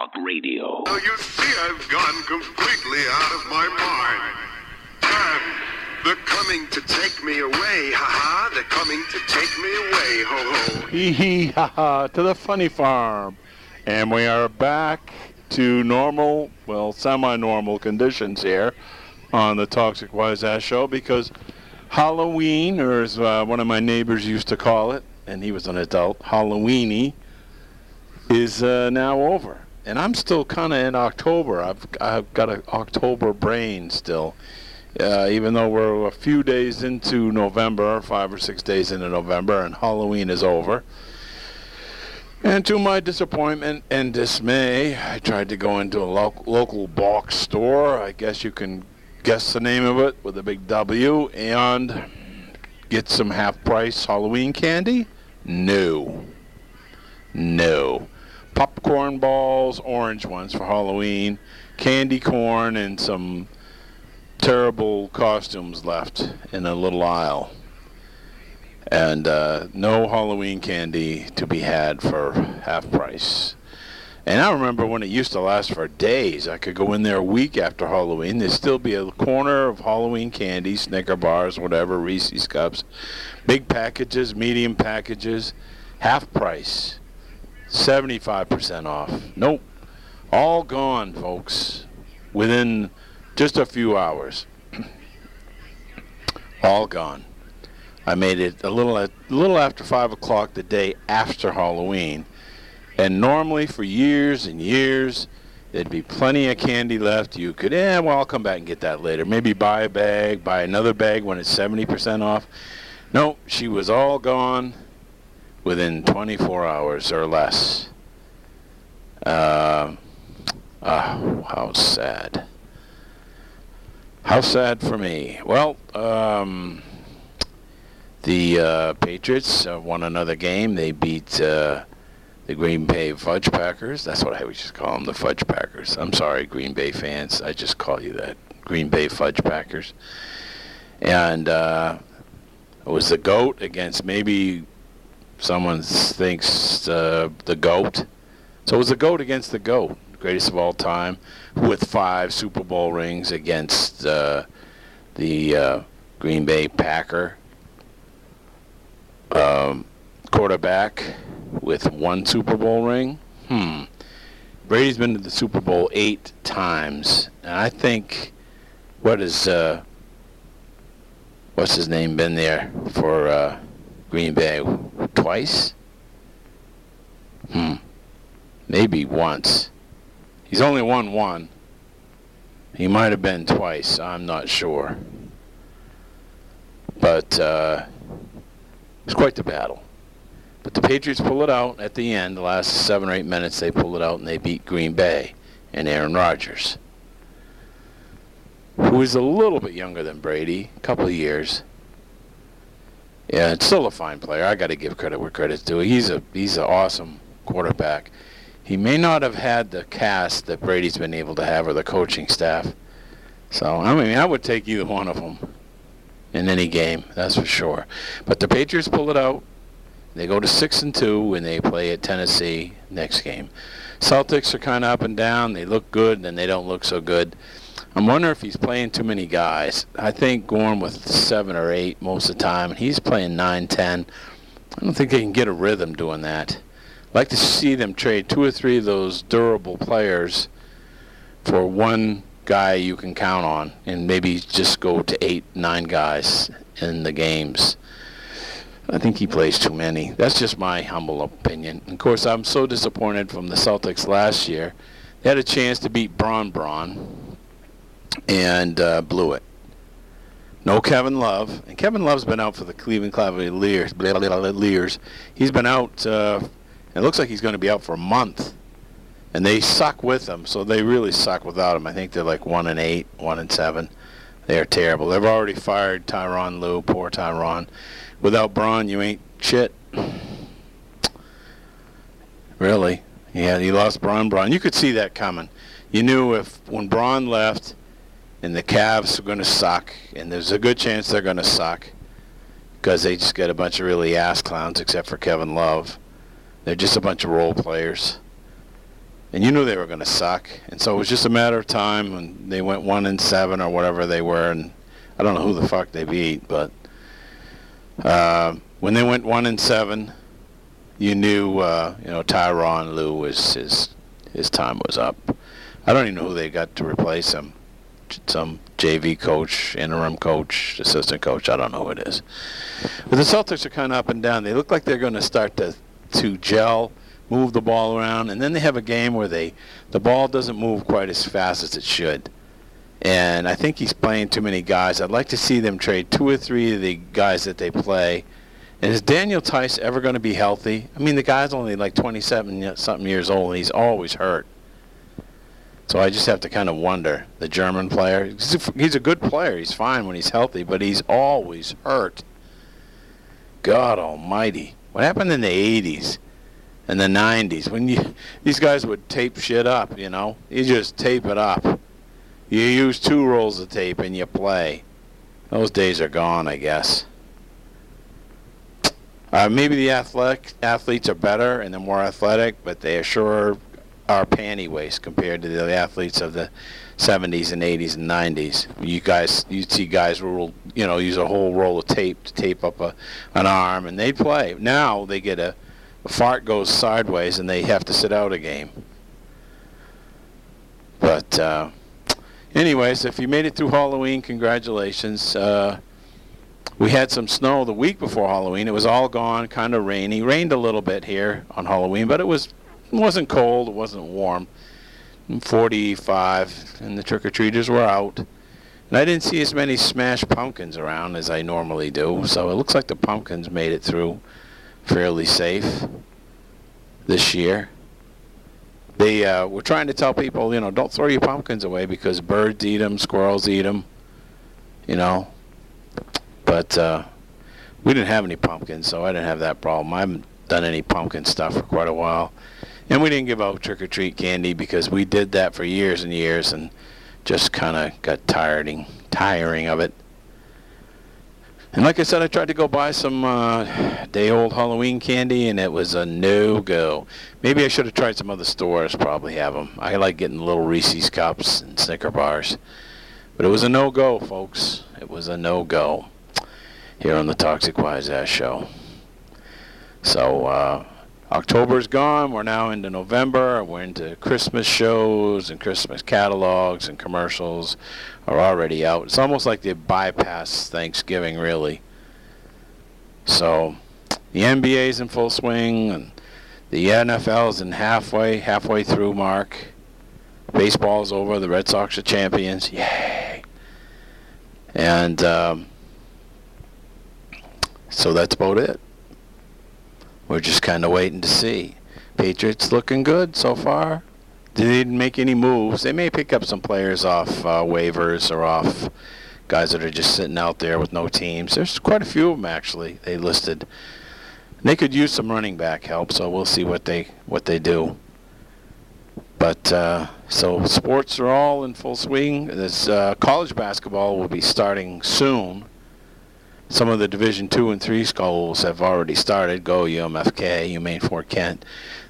Talk Radio. Now you see I've gone completely out of my mind. And they're coming to take me away, ha-ha. They're coming to take me away, ho-ho. Hee hee ha ha to the funny farm. And we are back to normal, well, semi-normal conditions here on the Toxic Wise Ass Show because Halloween, or as uh, one of my neighbors used to call it, and he was an adult, Halloweeny, is uh, now over. And I'm still kind of in October. I've, I've got an October brain still. Uh, even though we're a few days into November, five or six days into November, and Halloween is over. And to my disappointment and dismay, I tried to go into a lo- local box store. I guess you can guess the name of it with a big W and get some half price Halloween candy? No. No. Popcorn balls, orange ones for Halloween, candy corn, and some terrible costumes left in a little aisle. And uh, no Halloween candy to be had for half price. And I remember when it used to last for days. I could go in there a week after Halloween. There'd still be a corner of Halloween candy, Snicker bars, whatever, Reese's cups. Big packages, medium packages, half price. 75% off. Nope. All gone, folks. Within just a few hours. All gone. I made it a little, a little after 5 o'clock the day after Halloween. And normally, for years and years, there'd be plenty of candy left. You could, eh, well, I'll come back and get that later. Maybe buy a bag, buy another bag when it's 70% off. No, she was all gone within 24 hours or less. Uh, oh, how sad. How sad for me. Well, um, the uh, Patriots uh, won another game. They beat uh, the Green Bay Fudge Packers. That's what I would just call them, the Fudge Packers. I'm sorry, Green Bay fans. I just call you that. Green Bay Fudge Packers. And uh, it was the GOAT against maybe someone thinks uh, the GOAT. So it was the GOAT against the GOAT, greatest of all time, with five Super Bowl rings against uh, the uh, Green Bay Packer um, quarterback with one Super Bowl ring. Hmm. Brady's been to the Super Bowl eight times, and I think what is uh, what's his name been there for uh, Green Bay twice? Hmm. Maybe once. He's only won one. He might have been twice. I'm not sure. But uh, it's quite the battle. But the Patriots pull it out at the end. The last seven or eight minutes, they pull it out and they beat Green Bay and Aaron Rodgers, who is a little bit younger than Brady, a couple of years. Yeah, it's still a fine player. I got to give credit where credit's due. He's a he's an awesome quarterback. He may not have had the cast that Brady's been able to have or the coaching staff. So I mean, I would take either one of them in any game, that's for sure. But the Patriots pull it out. They go to six and two when they play at Tennessee next game. Celtics are kind of up and down. They look good, and then they don't look so good. I'm wondering if he's playing too many guys. I think going with seven or eight most of the time. And he's playing nine, ten. I don't think they can get a rhythm doing that. I'd like to see them trade two or three of those durable players for one guy you can count on, and maybe just go to eight, nine guys in the games. I think he plays too many. That's just my humble opinion. Of course, I'm so disappointed from the Celtics last year. They had a chance to beat Braun Braun and uh, blew it. No Kevin Love, and Kevin Love's been out for the Cleveland Cavaliers. Blah, blah, blah, blah, He's been out. Uh, it looks like he's going to be out for a month, and they suck with him. So they really suck without him. I think they're like one and eight, one and seven. They are terrible. They've already fired Tyronn Lue. Poor Tyronn. without Braun, you ain't shit. Really. Yeah, he lost Braun Braun. You could see that coming. You knew if when Braun left and the Cavs were going to suck, and there's a good chance they're going to suck because they just got a bunch of really ass clowns except for Kevin Love. They're just a bunch of role players. and you knew they were going to suck. And so it was just a matter of time when they went one and seven or whatever they were, and I don't know who the fuck they beat, but uh, when they went one and seven, you knew uh, you know Tyronn Lue was his his time was up. I don't even know who they got to replace him. Some JV coach, interim coach, assistant coach. I don't know who it is. But the Celtics are kind of up and down. They look like they're going to start to to gel, move the ball around, and then they have a game where they the ball doesn't move quite as fast as it should. And I think he's playing too many guys. I'd like to see them trade two or three of the guys that they play. And is Daniel Theis ever going to be healthy? I mean, the guy's only like 27 something years old, and he's always hurt. So I just have to kind of wonder. The German player, he's a, good player. He's fine when he's healthy, but he's always hurt. God Almighty, what happened in the 80s and the 90s when you these guys would tape shit up? You know, you just tape it up. You use two rolls of tape and you play. Those days are gone, I guess. Uh, maybe the athletic athletes are better and they're more athletic, but they are sure are panty waist compared to the athletes of the 70s and 80s and 90s. You guys, you'd see guys will, you know, use a whole roll of tape to tape up a, an arm, and they play. Now they get a, a fart goes sideways and they have to sit out a game. But uh, anyways, if you made it through Halloween, congratulations. Uh, we had some snow the week before Halloween. It was all gone, kind of rainy. Rained a little bit here on Halloween, but it was it wasn't cold. It wasn't warm. 45, and the trick or treaters were out. And I didn't see as many smashed pumpkins around as I normally do, so it looks like the pumpkins made it through fairly safe this year. They uh, were trying to tell people, you know, don't throw your pumpkins away because birds eat them, squirrels eat them, you know. But uh, we didn't have any pumpkins, so I didn't have that problem. I haven't done any pumpkin stuff for quite a while. And we didn't give out trick or treat candy because we did that for years and years and just kind of got tiring, tiring of it. And like I said, I tried to go buy some uh, day-old Halloween candy, and it was a no-go. Maybe I should have tried some other stores. Probably have them. I like getting little Reese's cups and Snicker bars, but it was a no-go, folks. It was a no-go here on the Toxic Wise Ass Show. So uh, October's gone. We're now into November. We're into Christmas shows and Christmas catalogs and commercials are already out. It's almost like they bypass Thanksgiving, really. So the NBA's in full swing and the NFL's in halfway, halfway through mark. Baseball's over. The Red Sox are champions. Yay! And um, so that's about it. We're just kind of waiting to see. Patriots looking good so far. They didn't make any moves. They may pick up some players off uh, waivers or off guys that are just sitting out there with no teams. There's quite a few of them actually. They listed. They could use some running back help, so we'll see what they what they do. But uh, so sports are all in full swing. This uh, college basketball will be starting soon some of the Division two and three schools have already started. Go UMFK, UMaine Fort Kent.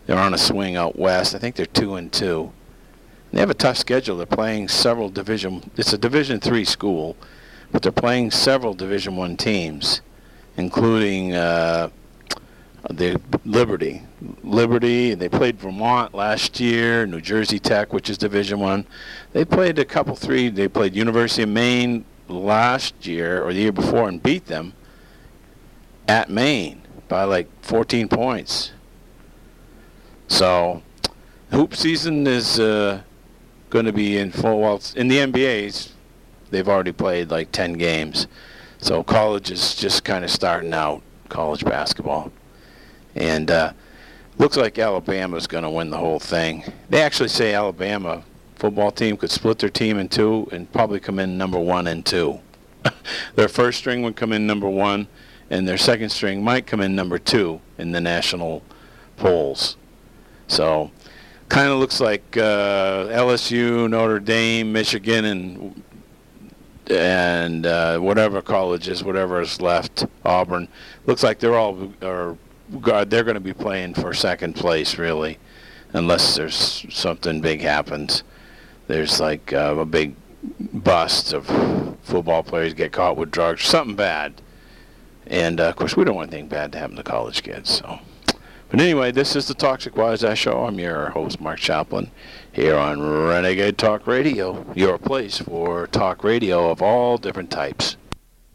They're on a swing out west. I think they're two and two. They have a tough schedule. They're playing several Division. It's a Division three school, but they're playing several Division one teams, including uh, the Liberty. Liberty. They played Vermont last year. New Jersey Tech, which is Division one. They played a couple three. They played University of Maine, last year or the year before and beat them at Maine by like 14 points. So, hoop season is uh, going to be in full. Well, in the NBA's, they've already played like 10 games. So college is just kind of starting out college basketball, and uh, looks like Alabama's going to win the whole thing. They actually say Alabama football team could split their team in two and probably come in number one and two. their first string would come in number one, and their second string might come in number two in the national polls. So, kind of looks like uh, LSU, Notre Dame, Michigan, and and uh, whatever colleges, whatever is left, Auburn. Looks like they're all are they're going to be playing for second place, really. unless there's something big happens. There's like uh, a big bust of football players get caught with drugs, something bad. And uh, of course, we don't want anything bad to happen to college kids. So, but anyway, this is the Toxic Wise Ass Show. I'm your host, Mark Chaplin, here on Renegade Talk Radio, your place for talk radio of all different types.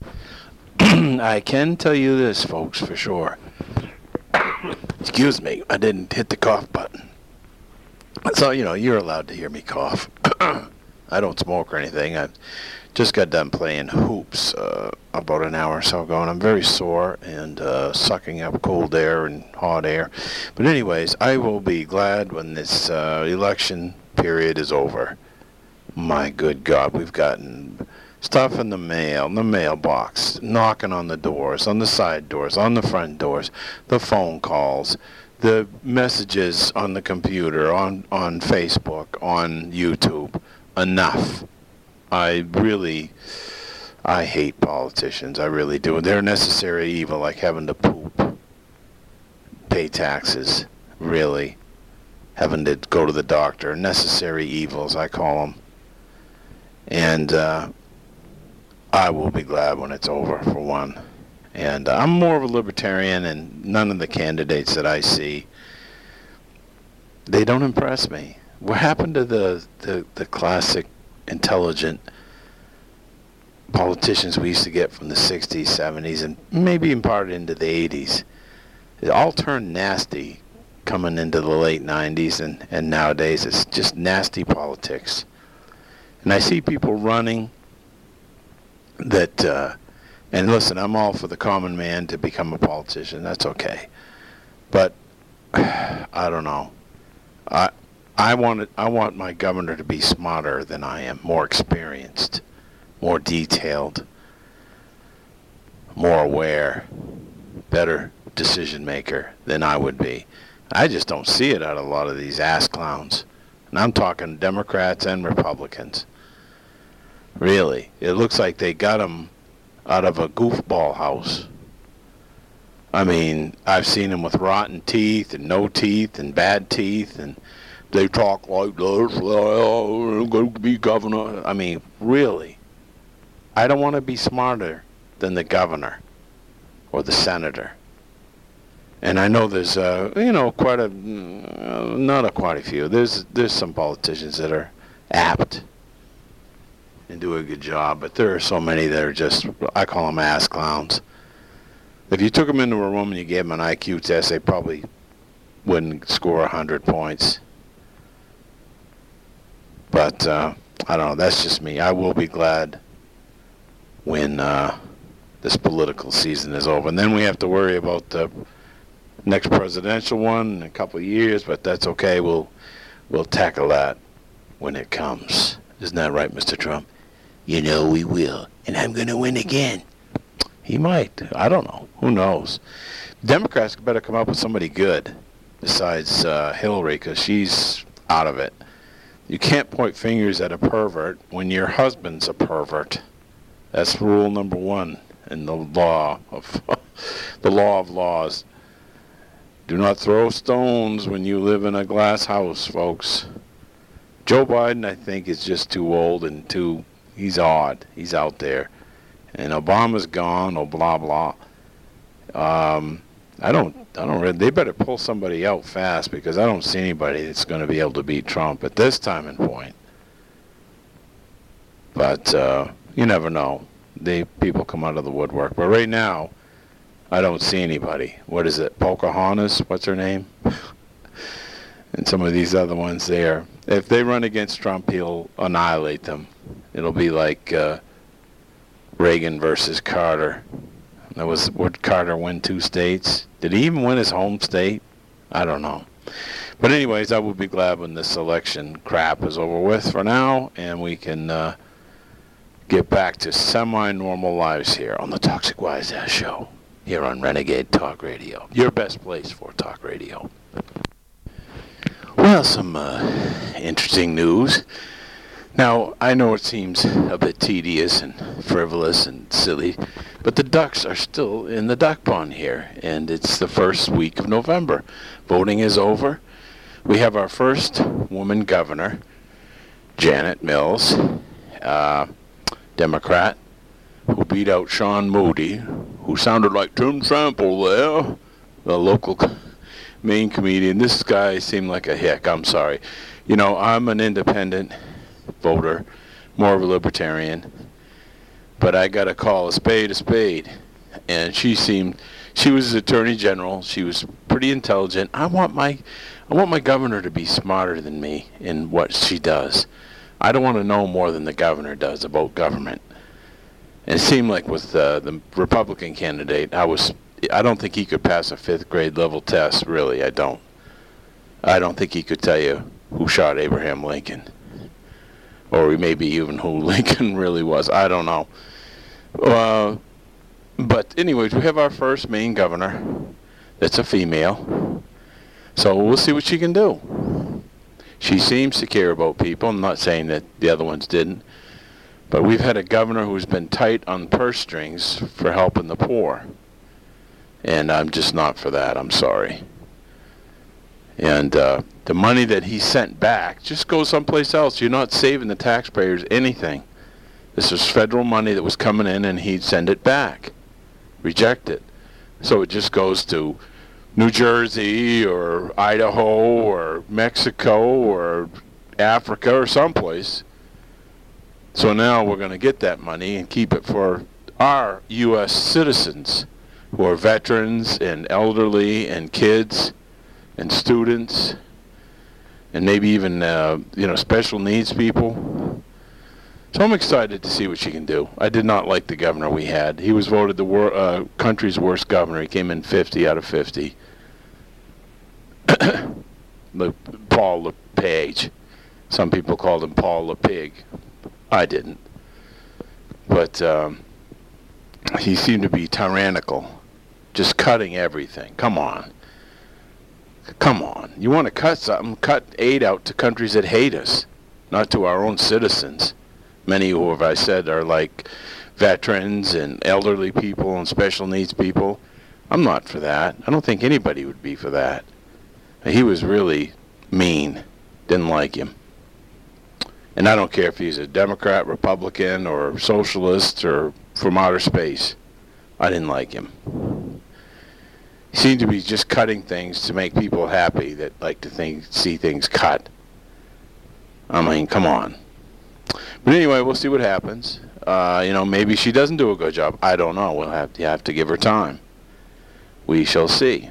I can tell you this, folks, for sure. Excuse me, I didn't hit the cough button. So, you know, you're allowed to hear me cough. I don't smoke or anything. I just got done playing hoops uh, about an hour or so ago, and I'm very sore and uh, sucking up cold air and hot air. But anyways, I will be glad when this uh, election period is over. My good God, we've gotten stuff in the mail, in the mailbox, knocking on the doors, on the side doors, on the front doors, the phone calls, the messages on the computer, on, on Facebook, on YouTube. Enough. I really, I hate politicians. I really do. They're necessary evil, like having to poop, pay taxes, really, having to go to the doctor. Necessary evils, I call them. And uh, I will be glad when it's over, for one. And uh, I'm more of a libertarian, and none of the candidates that I see, they don't impress me. What happened to the, the, the classic intelligent politicians we used to get from the 60s, 70s, and maybe in part into the 80s. It all turned nasty coming into the late 90s, and, and nowadays it's just nasty politics. And I see people running that, uh, and listen, I'm all for the common man to become a politician. That's okay. But I don't know. I I want it, I want my governor to be smarter than I am, more experienced, more detailed, more aware, better decision maker than I would be. I just don't see it out of a lot of these ass clowns. And I'm talking Democrats and Republicans. Really, it looks like they got them out of a goofball house. I mean, I've seen them with rotten teeth and no teeth and bad teeth and they talk like this. I'm going to be governor. I mean, really, I don't want to be smarter than the governor or the senator. And I know there's, uh, you know, quite a, uh, not a quite a few. There's there's some politicians that are apt and do a good job, but there are so many that are just, I call them ass clowns. If you took them into a room and you gave them an IQ test, they probably wouldn't score 100 points. But uh, I don't know. That's just me. I will be glad when uh, this political season is over, and then we have to worry about the next presidential one in a couple of years. But that's okay. We'll we'll tackle that when it comes. Isn't that right, Mr. Trump? You know we will, and I'm going to win again. He might. I don't know. Who knows? Democrats better come up with somebody good besides uh, Hillary, because she's out of it. You can't point fingers at a pervert when your husband's a pervert. That's rule number one in the law of the law of laws. Do not throw stones when you live in a glass house, folks. Joe Biden, I think, is just too old and too. He's odd. He's out there, and Obama's gone. Oh, blah blah. Um, I don't I don't really, they better pull somebody out fast because I don't see anybody that's going to be able to beat Trump at this time and point. But uh, you never know. They people come out of the woodwork. But right now, I don't see anybody. What is it? Pocahontas? What's her name? and some of these other ones there. If they run against Trump, he'll annihilate them. It'll be like uh, Reagan versus Carter. That was would Carter win two states? Did he even win his home state? I don't know. But anyways, I will be glad when this election crap is over with for now, and we can uh, get back to semi-normal lives here on the Toxic Wise Ass Show here on Renegade Talk Radio, your best place for talk radio. Well, some uh, interesting news. Now, I know it seems a bit tedious and frivolous and silly, but the ducks are still in the duck pond here, and it's the first week of November. Voting is over. we have our first woman governor, Janet Mills, uh, Democrat, who beat out Shawn Moody, who sounded like Tim Sample there, the local Maine comedian. This guy seemed like a hick. I'm sorry. You know, I'm an independent voter, more of a libertarian, but I got to call a spade a spade. And she seemed, she was attorney general. She was pretty intelligent. I want my, I want my governor to be smarter than me in what she does. I don't want to know more than the governor does about government. It seemed like with uh, the Republican candidate, I was I don't think he could pass a fifth grade level test. Really, I don't. I don't think he could tell you who shot Abraham Lincoln, or maybe even who Lincoln really was. I don't know. Uh, but anyways, we have our first Maine governor. That's a female. So we'll see what she can do. She seems to care about people. I'm not saying that the other ones didn't. But we've had a governor who's been tight on purse strings for helping the poor. And I'm just not for that. I'm sorry. And uh, the money that he sent back just goes someplace else. You're not saving the taxpayers anything. This was federal money that was coming in, and he'd send it back, reject it. So it just goes to New Jersey or Idaho or Mexico or Africa or someplace so now we're going to get that money and keep it for our U.S. citizens who are veterans and elderly and kids and students and maybe even uh, you know special needs people. So I'm excited to see what she can do. I did not like the governor we had. He was voted the wor- uh, country's worst governor. He came in 50 out of 50. Le- Paul LePage. Some people called him Paul LePig. I didn't. But um, he seemed to be tyrannical, just cutting everything. Come on. Come on. You want to cut something? Cut aid out to countries that hate us, not to our own citizens. Many who, as I said, are like veterans and elderly people and special needs people. I'm not for that. I don't think anybody would be for that. He was really mean. Didn't like him. And I don't care if he's a Democrat, Republican, or socialist, or from outer space. I didn't like him. He seemed to be just cutting things to make people happy that like to think, see things cut. I mean, come on. But anyway, we'll see what happens. Uh, you know, maybe she doesn't do a good job. I don't know. We'll have to, have to give her time. We shall see.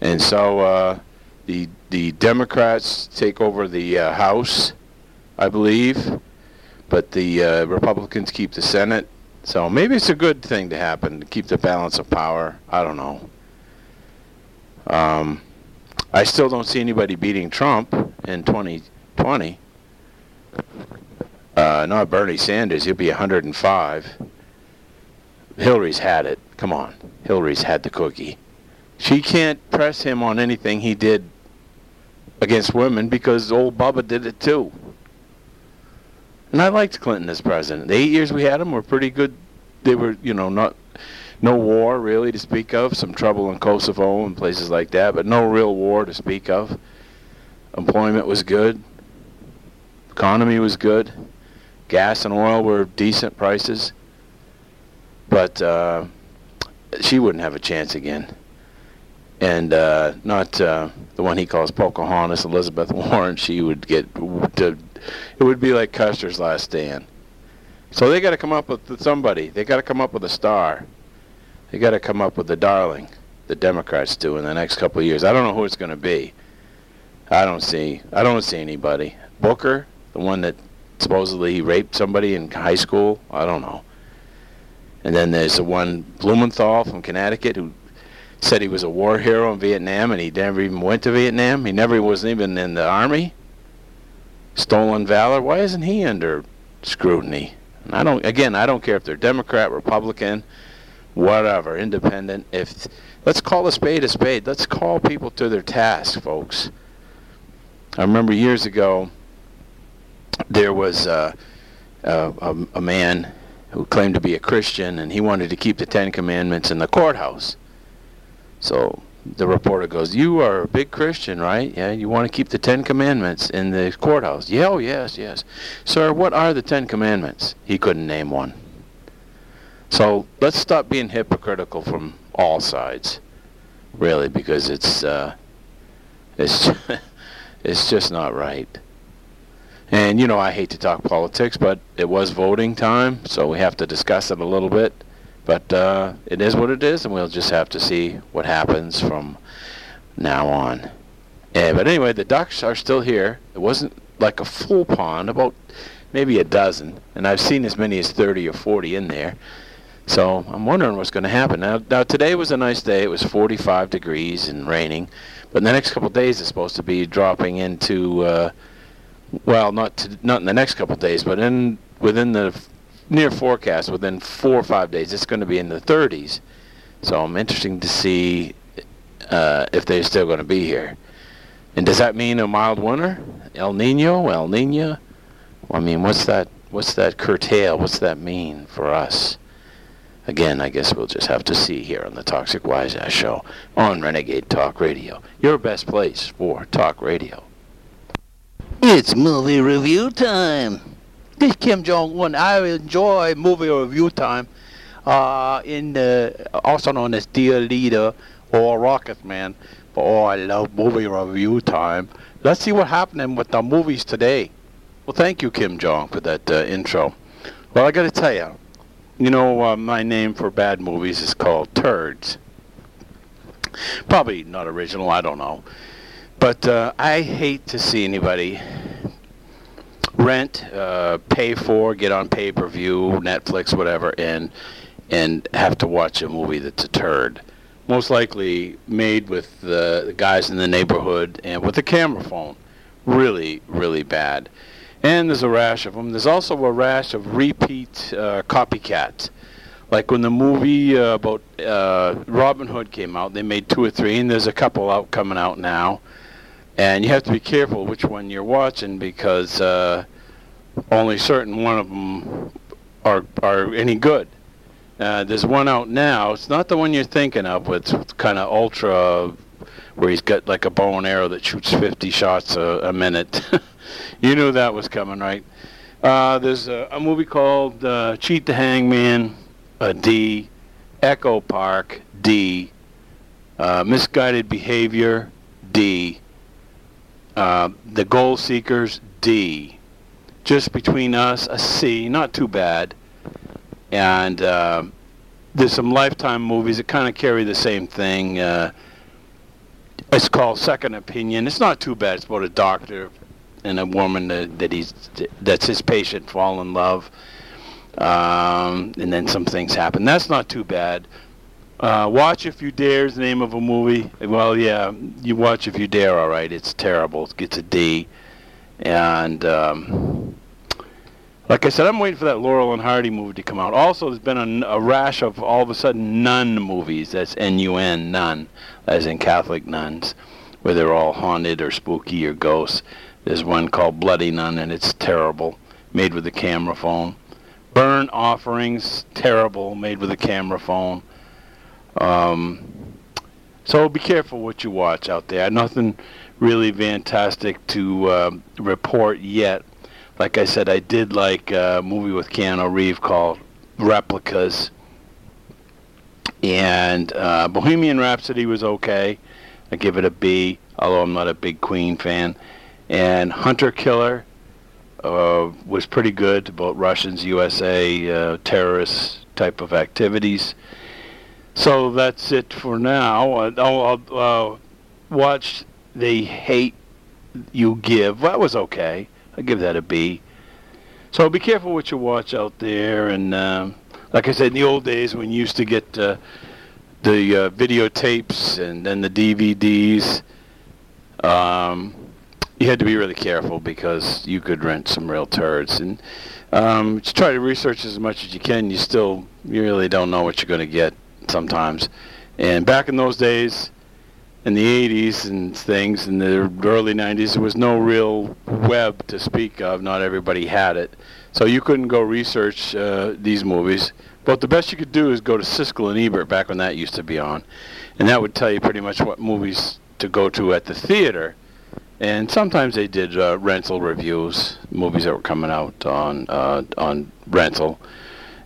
And so uh, the the Democrats take over the uh, House, I believe, but the uh, Republicans keep the Senate. So maybe it's a good thing to happen to keep the balance of power. I don't know. Um, I still don't see anybody beating Trump in 2020. Uh, not Bernie Sanders. He'll be 105. Hillary's had it. Come on. Hillary's had the cookie. She can't press him on anything he did against women because old Bubba did it too. And I liked Clinton as president. The eight years we had him were pretty good. They were, you know, not no war really to speak of. Some trouble in Kosovo and places like that, but no real war to speak of. Employment was good. Economy was good. Gas and oil were decent prices. But uh, she wouldn't have a chance again and uh, not uh, the one he calls Pocahontas, Elizabeth Warren. She would get to, it would be like Custer's last stand. So they got to come up with somebody. They got to come up with a star. They got to come up with a darling. The Democrats do in the next couple of years. I don't know who it's going to be. I don't see. I don't see anybody. Booker, the one that supposedly raped somebody in high school. I don't know. And then there's the one Blumenthal from Connecticut who said he was a war hero in Vietnam and he never even went to Vietnam. He never was even in the army. Stolen valor. Why isn't he under scrutiny? And I don't. Again, I don't care if they're Democrat, Republican, whatever, independent. If let's call a spade a spade. Let's call people to their task, folks. I remember years ago there was uh, a, a, a man who claimed to be a Christian and he wanted to keep the Ten Commandments in the courthouse. So the reporter goes, "You are a big Christian, right? Yeah, you want to keep the Ten Commandments in the courthouse." Yeah, oh yes, yes, sir. What are the Ten Commandments? He couldn't name one. So let's stop being hypocritical from all sides, really, because it's uh, it's it's just not right. And you know, I hate to talk politics, but it was voting time, so we have to discuss it a little bit. But uh, it is what it is, and we'll just have to see what happens from now on. Yeah, but anyway, the ducks are still here. It wasn't like a full pond, about maybe a dozen, and I've seen as many as 30 or 40 in there. So I'm wondering what's going to happen. Now, now today was a nice day. It was 45 degrees and raining, but in the next couple days it's supposed to be dropping into, uh, well, not to, not in the next couple days, but in within the near forecast within four or five days, it's going to be in the 30s. So I'm interested to see uh, if they're still going to be here. And does that mean a mild winter? El Nino, El Nina? I mean, what's that? What's that curtail? What's that mean for us? Again, I guess we'll just have to see here on the Toxic Wise Ass Show on Renegade Talk Radio, your best place for talk radio. It's movie review time. This Kim Jong Un. I enjoy movie review time. Uh, in the also known as Dear Leader or Rocket Man. But oh, I love movie review time. Let's see what's happening with the movies today. Well, thank you, Kim Jong, for that uh, intro. Well, I got to tell you, you know, uh, my name for bad movies is called Turds. Probably not original, I don't know. But uh, I hate to see anybody rent, uh, pay for, get on pay per view, Netflix, whatever, and and have to watch a movie that's a turd. Most likely made with the, guys in the neighborhood and with a camera phone. Really, really bad. And there's a rash of them. There's also a rash of repeat uh, copycats. Like when the movie uh, about uh, Robin Hood came out, they made two or three, and there's a couple out coming out now. And you have to be careful which one you're watching because uh, only certain one of them are are any good. Uh, there's one out now. It's not the one you're thinking of with kind of ultra, where he's got like a bow and arrow that shoots 50 shots a, a minute. you knew that was coming, right? Uh, there's a, a, movie called uh, Cheat the Hangman, a D, Echo Park, D, uh, Misguided Behavior, D, uh, The Goal Seekers, D, Just Between Us, a C, not too bad and uh, there's some Lifetime movies that kind of carry the same thing. Uh, it's called Second Opinion. It's not too bad. It's about a doctor and a woman that, that he's that's his patient fall in love, um, and then some things happen. That's not too bad. Uh, watch if you dare is the name of a movie. Well, yeah, you watch if you dare. All right, it's terrible. It gets a D, and um, like I said, I'm waiting for that Laurel and Hardy movie to come out. Also, there's been a, a rash of all of a sudden nun movies. That's N-U-N, nun, as in Catholic nuns, where they're all haunted or spooky or ghosts. There's one called Bloody Nun, and it's terrible, made with a camera phone. Burn Offerings, terrible, made with a camera phone. Um, so be careful what you watch out there. Nothing really fantastic to uh, report yet like I said, I did like a movie with Keanu Reeves called Replicas, and uh, Bohemian Rhapsody was okay. I give it a B, although I'm not a big Queen fan. And Hunter Killer uh, was pretty good about Russians, USA, uh, terrorist type of activities. So that's it for now. Uh, I'll, uh, watch The Hate You Give. That was okay. I give that a B. So be careful what you watch out there. And um, like I said, in the old days when you used to get uh, the uh, videotapes and then the DVDs, um, you had to be really careful because you could rent some real turds. And um, just try to research as much as you can. You still, you really don't know what you're going to get sometimes. And back in those days, in the 80s and things in the early 90s there was no real web to speak of. Not everybody had it. So you couldn't go research uh, these movies. But the best you could do is go to Siskel and Ebert back when that used to be on, and that would tell you pretty much what movies to go to at the theater. And sometimes they did uh, rental reviews, movies that were coming out on uh, on rental,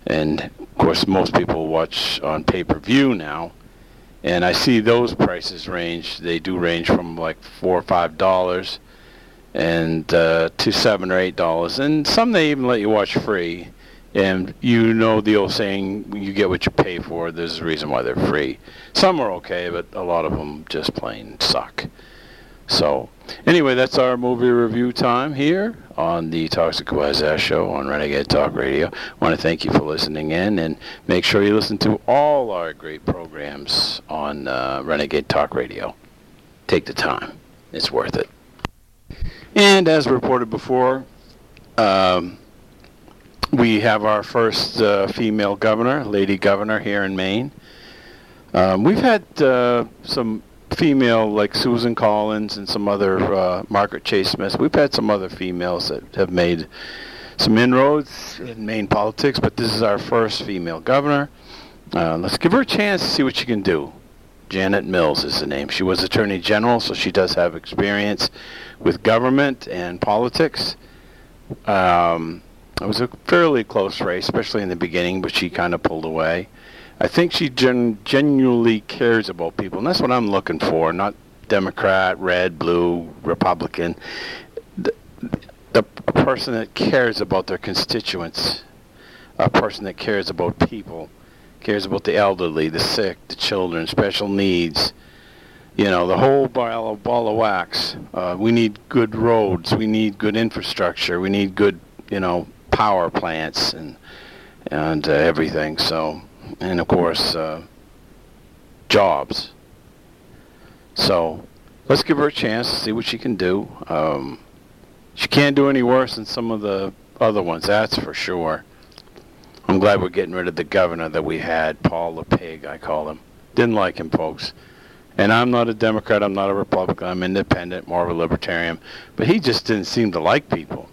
and of course most people watch on pay-per-view now. And I see those prices range. They do range from like four or five dollars, and uh, to seven or eight dollars. And some they even let you watch free. And you know the old saying, you get what you pay for. There's a reason why they're free. Some are okay, but a lot of them just plain suck. So, anyway, that's our movie review time here on the Toxic Wise Show on Renegade Talk Radio. I want to thank you for listening in, and make sure you listen to all our great programs on uh, Renegade Talk Radio. Take the time; it's worth it. And as reported before, um, we have our first uh, female governor, lady governor here in Maine. Um, we've had uh, some female like Susan Collins and some other uh, Margaret Chase Smith. We've had some other females that have made some inroads in Maine politics, but this is our first female governor. Uh, let's give her a chance to see what she can do. Janet Mills is the name. She was Attorney General, so she does have experience with government and politics. Um, it was a fairly close race, especially in the beginning, but she kind of pulled away. I think she gen- genuinely cares about people, and that's what I'm looking for. Not Democrat, red, blue, Republican. The, the person that cares about their constituents, a person that cares about people, cares about the elderly, the sick, the children, special needs. You know, the whole ball of, ball of wax. Uh, we need good roads. We need good infrastructure. We need good, you know, power plants and and uh, everything. So, and of course, uh, jobs. So, let's give her a chance see what she can do. Um, she can't do any worse than some of the other ones, that's for sure. I'm glad we're getting rid of the governor that we had, Paul the Pig, I call him. Didn't like him, folks. And I'm not a Democrat, I'm not a Republican, I'm independent, more of a libertarian. But he just didn't seem to like people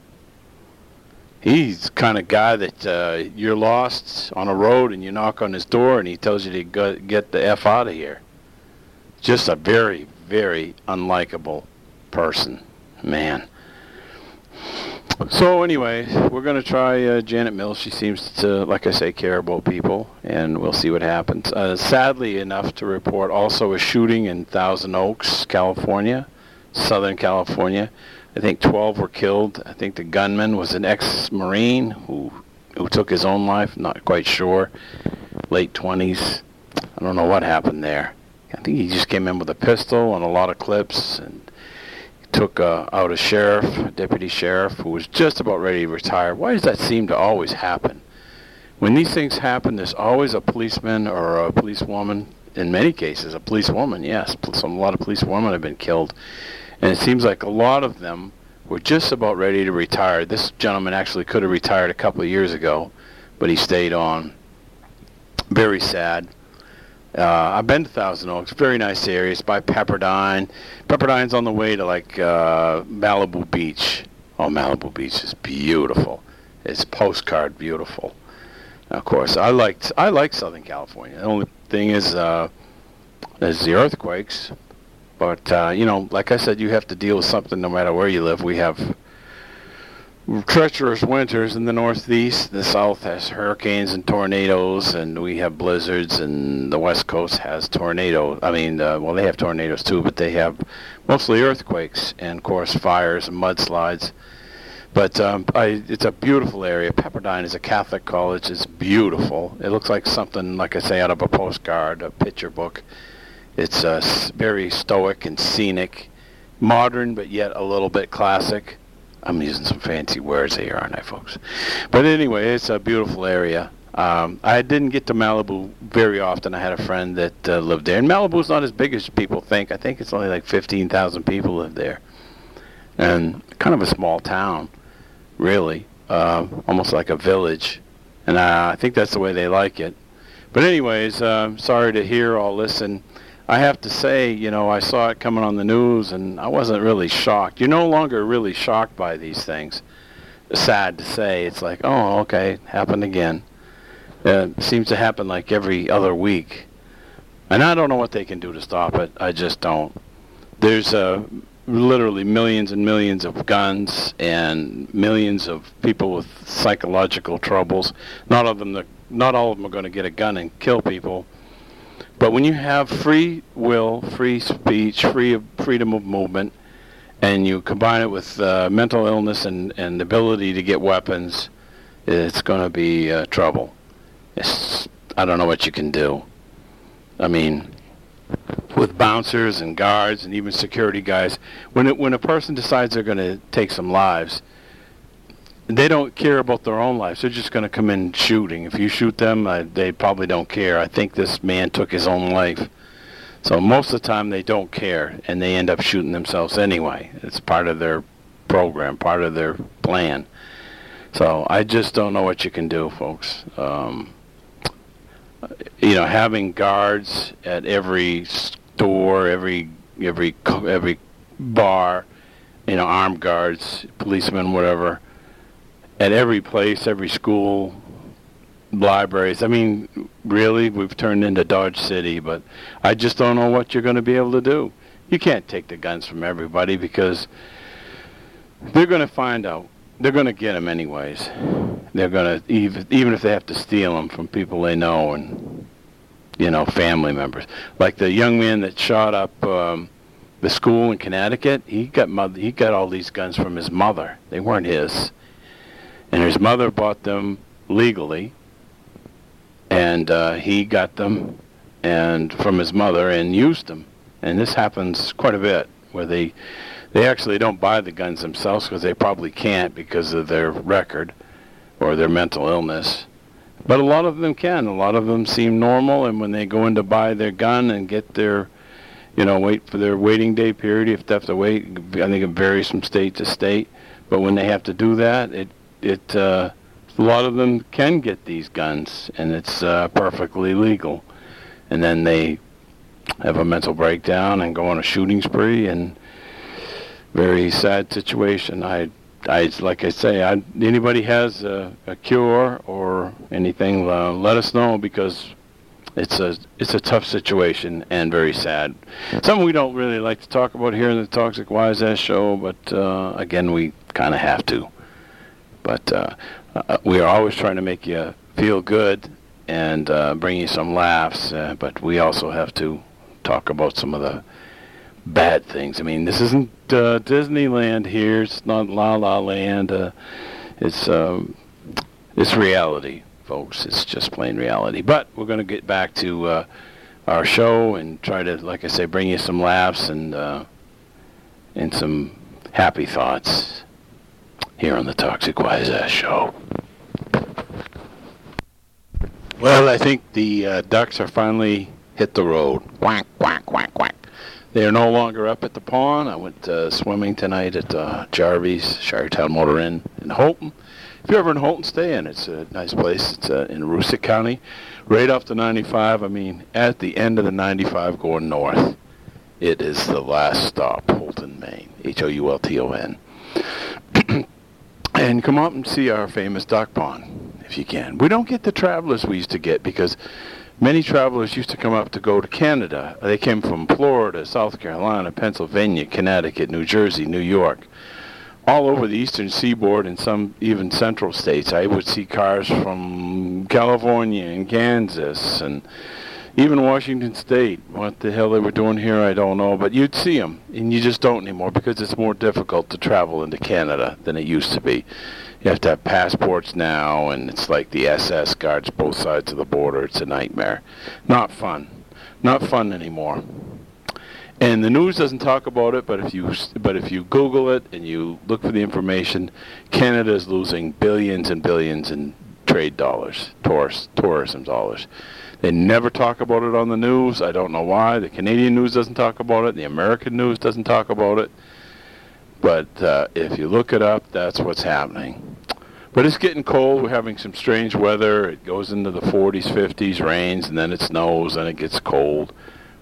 he's kind of guy that uh, you're lost on a road and you knock on his door and he tells you to go, get the f out of here. Just a very, very unlikable person, man. So anyway, we're going to try uh, Janet Mills. She seems to, like I say, care about people, and we'll see what happens. Uh, sadly enough to report, also a shooting in Thousand Oaks, California, Southern California. I think 12 were killed. I think the gunman was an ex-marine who who took his own life. Not quite sure. Late 20s. I don't know what happened there. I think he just came in with a pistol and a lot of clips and took uh, out a sheriff, a deputy sheriff, who was just about ready to retire. Why does that seem to always happen? When these things happen, there's always a policeman or a policewoman. In many cases, a policewoman. Yes, some a lot of policewomen have been killed and it seems like a lot of them were just about ready to retire. This gentleman actually could have retired a couple of years ago, but he stayed on. Very sad. Uh, I've been to Thousand Oaks, very nice area. It's by Pepperdine. Pepperdine's on the way to like uh, Malibu Beach. Oh, Malibu Beach is beautiful. It's postcard beautiful. of course, I liked I like Southern California. The only thing is, uh, there's the earthquakes. But uh, you know, like I said, you have to deal with something no matter where you live. We have treacherous winters in the northeast. The south has hurricanes and tornadoes, and we have blizzards. And the west coast has tornadoes. I mean, uh, well, they have tornadoes too, but they have mostly earthquakes and, of course, fires and mudslides. But um, I, it's a beautiful area. Pepperdine is a Catholic college. It's beautiful. It looks like something, like I say, out of a postcard, a picture book. It's uh, very stoic and scenic, modern, but yet a little bit classic. I'm using some fancy words here, aren't I, folks? But anyway, it's a beautiful area. Um, I didn't get to Malibu very often. I had a friend that uh, lived there, and Malibu's not as big as people think. I think it's only like 15,000 people live there, and kind of a small town, really, uh, almost like a village. And uh, I think that's the way they like it. But anyways, uh, sorry to hear all this, and I have to say, you know, I saw it coming on the news and I wasn't really shocked. You're no longer really shocked by these things. Sad to say. It's like, oh, okay, happened again. Uh, it seems to happen like every other week. And I don't know what they can do to stop it. I just don't. There's uh, literally millions and millions of guns and millions of people with psychological troubles. Not of them, not all of them are going to get a gun and kill people. But when you have free will, free speech, free freedom of movement, and you combine it with uh, mental illness and, and the ability to get weapons, it's going to be uh, trouble. It's, I don't know what you can do. I mean, with bouncers and guards and even security guys, when it, when a person decides they're going to take some lives, they don't care about their own lives. They're just going to come in shooting. If you shoot them, uh, they probably don't care. I think this man took his own life. So most of the time they don't care, and they end up shooting themselves anyway. It's part of their program, part of their plan. So I just don't know what you can do, folks. Um, you know, having guards at every store, every every every bar, you know, armed guards, policemen, whatever, at every place, every school, libraries. I mean, really, we've turned into Dodge City, but I just don't know what you're going to be able to do. You can't take the guns from everybody because they're going to find out. They're going to get them anyways. They're going to even even if they have to steal them from people they know and you know family members. Like the young man that shot up um, the school in Connecticut. He got mother. He got all these guns from his mother. They weren't his, and his mother bought them legally and uh, he got them and from his mother and used them. And this happens quite a bit where they they actually don't buy the guns themselves because they probably can't because of their record or their mental illness. But a lot of them can. A lot of them seem normal, and when they go in to buy their gun and get their, you know, wait for their waiting day period, if they have to wait, I think it varies from state to state. But when they have to do that, it it uh, a lot of them can get these guns, and it's uh, perfectly legal. And then they have a mental breakdown and go on a shooting spree, and very sad situation. I, I like I say, I, anybody has a, a cure or anything, uh, let us know because it's a it's a tough situation and very sad. Something we don't really like to talk about here in the Toxic Wise Ass Show, but uh, again, we kind of have to. But uh, uh, we are always trying to make you feel good and uh, bring you some laughs, uh, but we also have to talk about some of the bad things. I mean, this isn't uh, Disneyland here. It's not La La Land. Uh, it's um, it's reality, folks. It's just plain reality. But we're going to get back to our show and try to, like I say, bring you some laughs and and some happy thoughts here on the Toxic Wise Ass Show. Well, I think the uh, ducks are finally hit the road. Quack, quack, quack, quack. They are no longer up at the pond. I went uh, swimming tonight at uh, Shiretown Motor Inn in Houlton. If you're ever in Houlton, stay in. It's a nice place. It's uh, in Aroostook County, right off the 95. I mean, at the end of the 95 going north. It is the last stop, Houlton, Maine. H-O-U-L-T-O-N. And come up and see our famous duck pond if you can. We don't get the travelers we used to get because many travelers used to come up to go to Canada. They came from Florida, South Carolina, Pennsylvania, Connecticut, New Jersey, New York, all over the eastern seaboard and some even central states. I would see cars from California and Kansas and even Washington State. What the hell they were doing here, I don't know. But you'd see them, and you just don't anymore because it's more difficult to travel into Canada than it used to be. You have to have passports now, and it's like the SS guards both sides of the border. It's a nightmare. Not fun. Not fun anymore. And the news doesn't talk about it, but if you but if you Google it and you look for the information, Canada is losing billions and billions in trade dollars, tourist tourism dollars. They never talk about it on the news. I don't know why. The Canadian news doesn't talk about it. The American news doesn't talk about it. But uh, if you look it up, that's what's happening. But it's getting cold. We're having some strange weather. It goes into the 40s, 50s, rains, and then it snows, and it gets cold.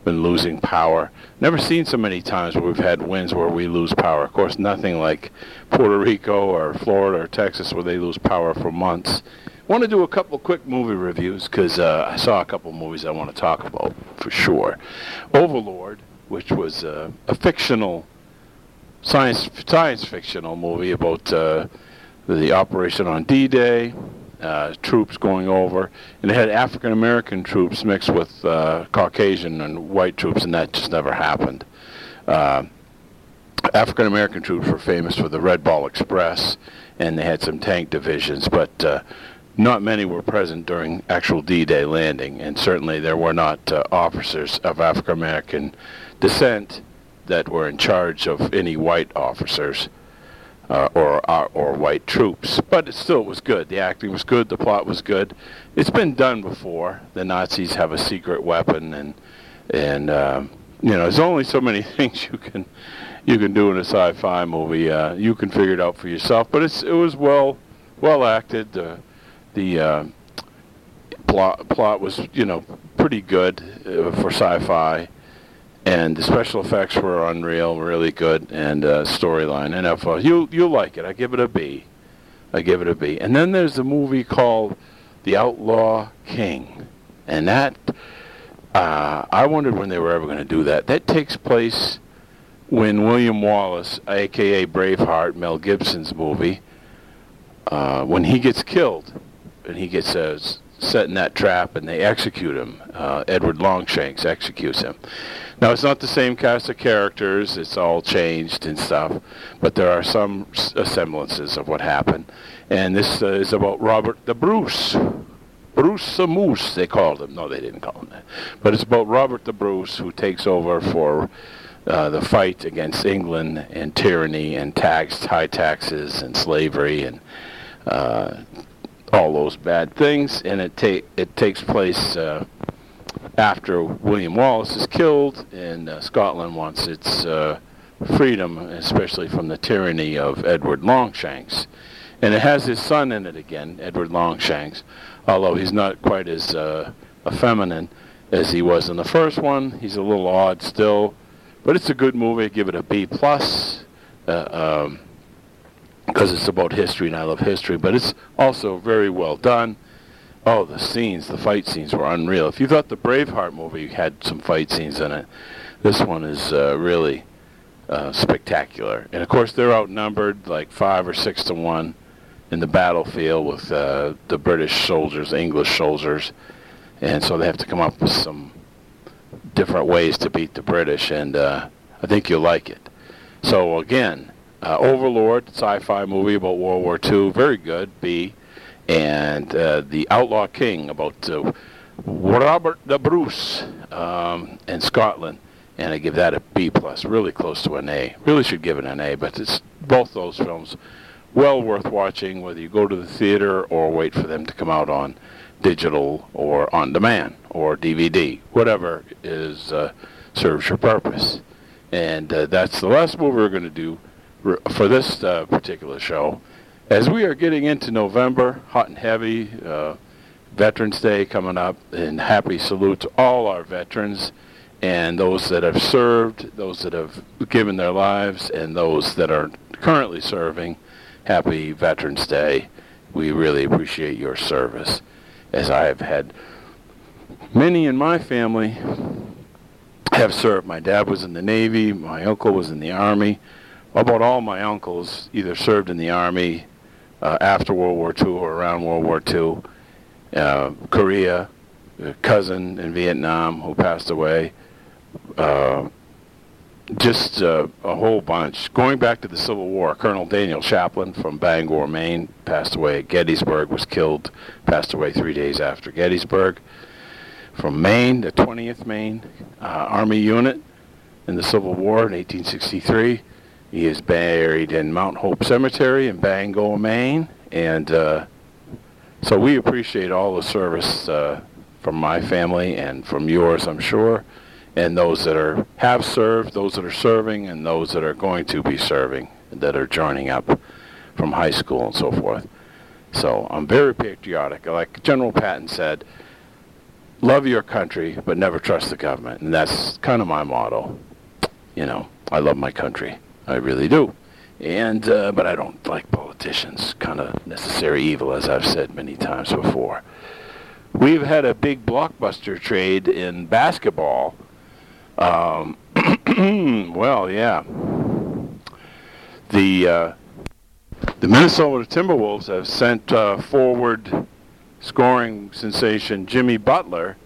Been losing power. Never seen so many times where we've had winds where we lose power. Of course, nothing like Puerto Rico or Florida or Texas where they lose power for months want to do a couple quick movie reviews because uh, I saw a couple movies I want to talk about for sure. Overlord, which was uh, a fictional science science fictional movie about uh, the operation on D-Day, uh, troops going over, and it had African American troops mixed with uh, Caucasian and white troops, and that just never happened. Uh, African American troops were famous for the Red Ball Express, and they had some tank divisions, but not many were present during actual D-Day landing, and certainly there were not uh, officers of African American descent that were in charge of any white officers uh, or uh, or white troops. But it still was good. The acting was good. The plot was good. It's been done before. The Nazis have a secret weapon, and and um, you know, there's only so many things you can you can do in a sci-fi movie. Uh, you can figure it out for yourself. But it's it was well well acted. The uh, plot plot was you know pretty good uh, for sci-fi, and the special effects were unreal, really good, and uh, storyline. And if uh, you you like it, I give it a B. I give it a B. And then there's a movie called The Outlaw King, and that uh, I wondered when they were ever going to do that. That takes place when William Wallace, aka Braveheart, Mel Gibson's movie, uh, when he gets killed, and he gets uh, set in that trap, and they execute him. Uh, Edward Longshanks executes him. Now it's not the same cast of characters; it's all changed and stuff, but there are some semblances of what happened. And this uh, is about Robert the Bruce. Bruce the Moose, they called him. No, they didn't call him that. But it's about Robert the Bruce who takes over for uh, the fight against England and tyranny and tax, high taxes and slavery and uh, all those bad things. And it take it takes place uh, after William Wallace is killed, and uh, Scotland wants its uh, freedom, especially from the tyranny of Edward Longshanks. And it has his son in it again, Edward Longshanks, although he's not quite as uh, effeminate as he was in the first one. He's a little odd still, but it's a good movie. Give it a B plus because it's about history, and I love history. But it's also very well done. Oh, the scenes, the fight scenes were unreal. If you thought the Braveheart movie had some fight scenes in it, this one is uh, really uh, spectacular. And of course, they're outnumbered like five or six to one in the battlefield with uh, the British soldiers, English soldiers, and so they have to come up with some different ways to beat the British, and uh, I think you'll like it. So again, uh, Overlord, sci-fi movie about World War II, very good. B, and uh, the Outlaw King about uh, Robert the Bruce um, in Scotland, and I give that a B plus, really close to an A. Really should give it an A, but it's both those films well worth watching, whether you go to the theater or wait for them to come out on digital or on demand or DVD, whatever is uh, serves your purpose. And uh, that's the last movie we're going to do for this uh, particular show. As we are getting into November, hot and heavy, uh, Veterans Day coming up, and happy salute to all our veterans and those that have served, those that have given their lives, and those that are currently serving happy Veterans Day. We really appreciate your service, as I have had many in my family have served. My dad was in the Navy, my uncle was in the Army. About all my uncles either served in the Army uh, after World War II or around World War II. Uh, Korea, a cousin in Vietnam who passed away. Uh, just uh, a whole bunch. Going back to the Civil War, Colonel Daniel Chaplin from Bangor, Maine, passed away at Gettysburg, was killed, passed away three days after Gettysburg. From Maine, the 20th Maine uh, Army unit in the Civil War in 1863. He is buried in Mount Hope Cemetery in Bangor, Maine. And uh, so we appreciate all the service uh, from my family and from yours, I'm sure and those that are have served, those that are serving, and those that are going to be serving, that are joining up from high school and so forth. So I'm very patriotic. Like General Patton said, love your country, but never trust the government. And that's kind of my motto. You know, I love my country. I really do. And uh, but I don't like politicians. Kind of necessary evil, as I've said many times before. We've had a big blockbuster trade in basketball. Um, well, yeah. The uh, the Minnesota Timberwolves have sent uh, forward scoring sensation Jimmy Butler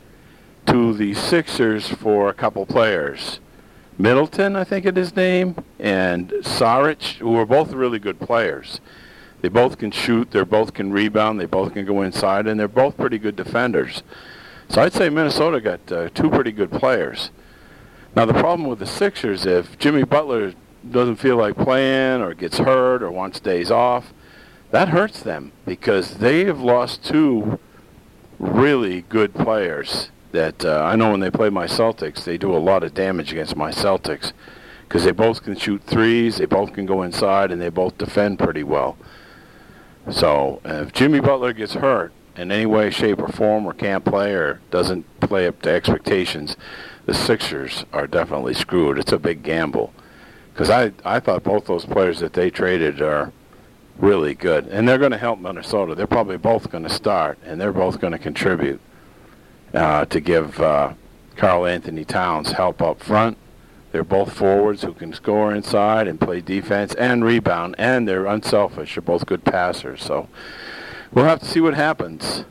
to the Sixers for a couple players. Middleton, I think it is name, and Saric, who are both really good players. They both can shoot, they both can rebound, they both can go inside, and they're both pretty good defenders. So I'd say Minnesota got uh, two pretty good players. Now the problem with the Sixers, if Jimmy Butler doesn't feel like playing or gets hurt or wants days off, that hurts them because they have lost two really good players that uh, I know when they play my Celtics, they do a lot of damage against my Celtics because they both can shoot threes, they both can go inside, and they both defend pretty well. So if Jimmy Butler gets hurt in any way, shape, or form, or can't play, or doesn't play up to expectations, the Sixers are definitely screwed. It's a big gamble because I I thought both those players that they traded are really good, and they're going to help Minnesota. They're probably both going to start, and they're both going to contribute uh, to give uh, Karl-Anthony Towns help up front. They're both forwards who can score inside and play defense and rebound, and they're unselfish. They're both good passers. So we'll have to see what happens.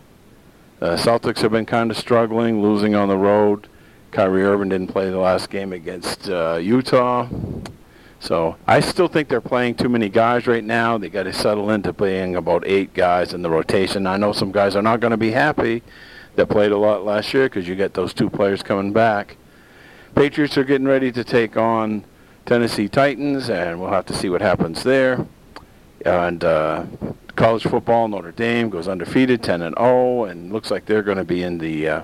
Uh, Celtics have been kind of struggling, losing on the road. Kyrie Irving didn't play the last game against uh, Utah. So I still think they're playing too many guys right now. They got to settle into playing about eight guys in the rotation. I know some guys are not going to be happy that played a lot last year because you get those two players coming back. Patriots are getting ready to take on Tennessee Titans, and we'll have to see what happens there. And uh, college football, Notre Dame goes undefeated, 10 and 0, and looks like they're going to be in the uh,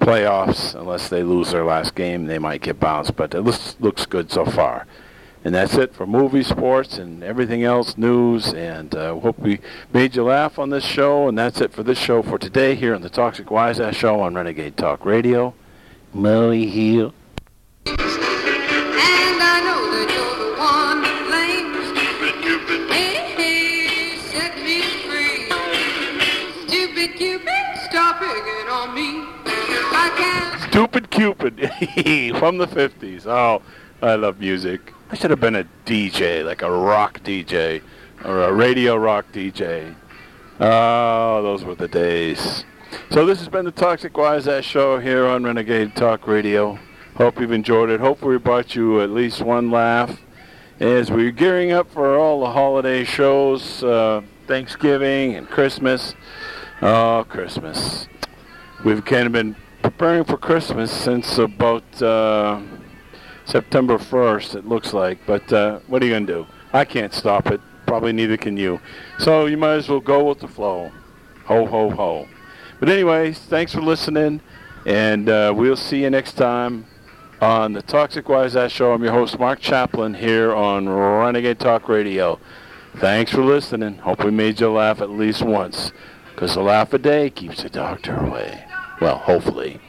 playoffs unless they lose their last game. They might get bounced, but it looks looks good so far. And that's it for movie, sports, and everything else, news. And uh, hope we made you laugh on this show. And that's it for this show for today here on the Toxic Wise Ass Show on Renegade Talk Radio. Murray Hill. And I know that you're the one to blame. Hey, hey, set me free. Stupid Cupid, stop picking on me. I can't Stupid Cupid from the 50s. Oh, I love music. I should have been a DJ, like a rock DJ or a radio rock DJ. Oh, those were the days. So this has been the Toxic Wise Ass Show here on Renegade Talk Radio. Hope you've enjoyed it. Hopefully we brought you at least one laugh as we're gearing up for all the holiday shows, uh, Thanksgiving and Christmas. Oh, Christmas. We've kind of been preparing for Christmas since about uh, September 1st, it looks like. But uh, what are you going to do? I can't stop it. Probably neither can you. So you might as well go with the flow. Ho, ho, ho. But anyways, thanks for listening. And uh, we'll see you next time on the Toxic Wise Ass Show. I'm your host, Mark Chaplin, here on Renegade Talk Radio. Thanks for listening. Hope we made you laugh at least once. Because a laugh a day keeps the doctor away. Well, hopefully.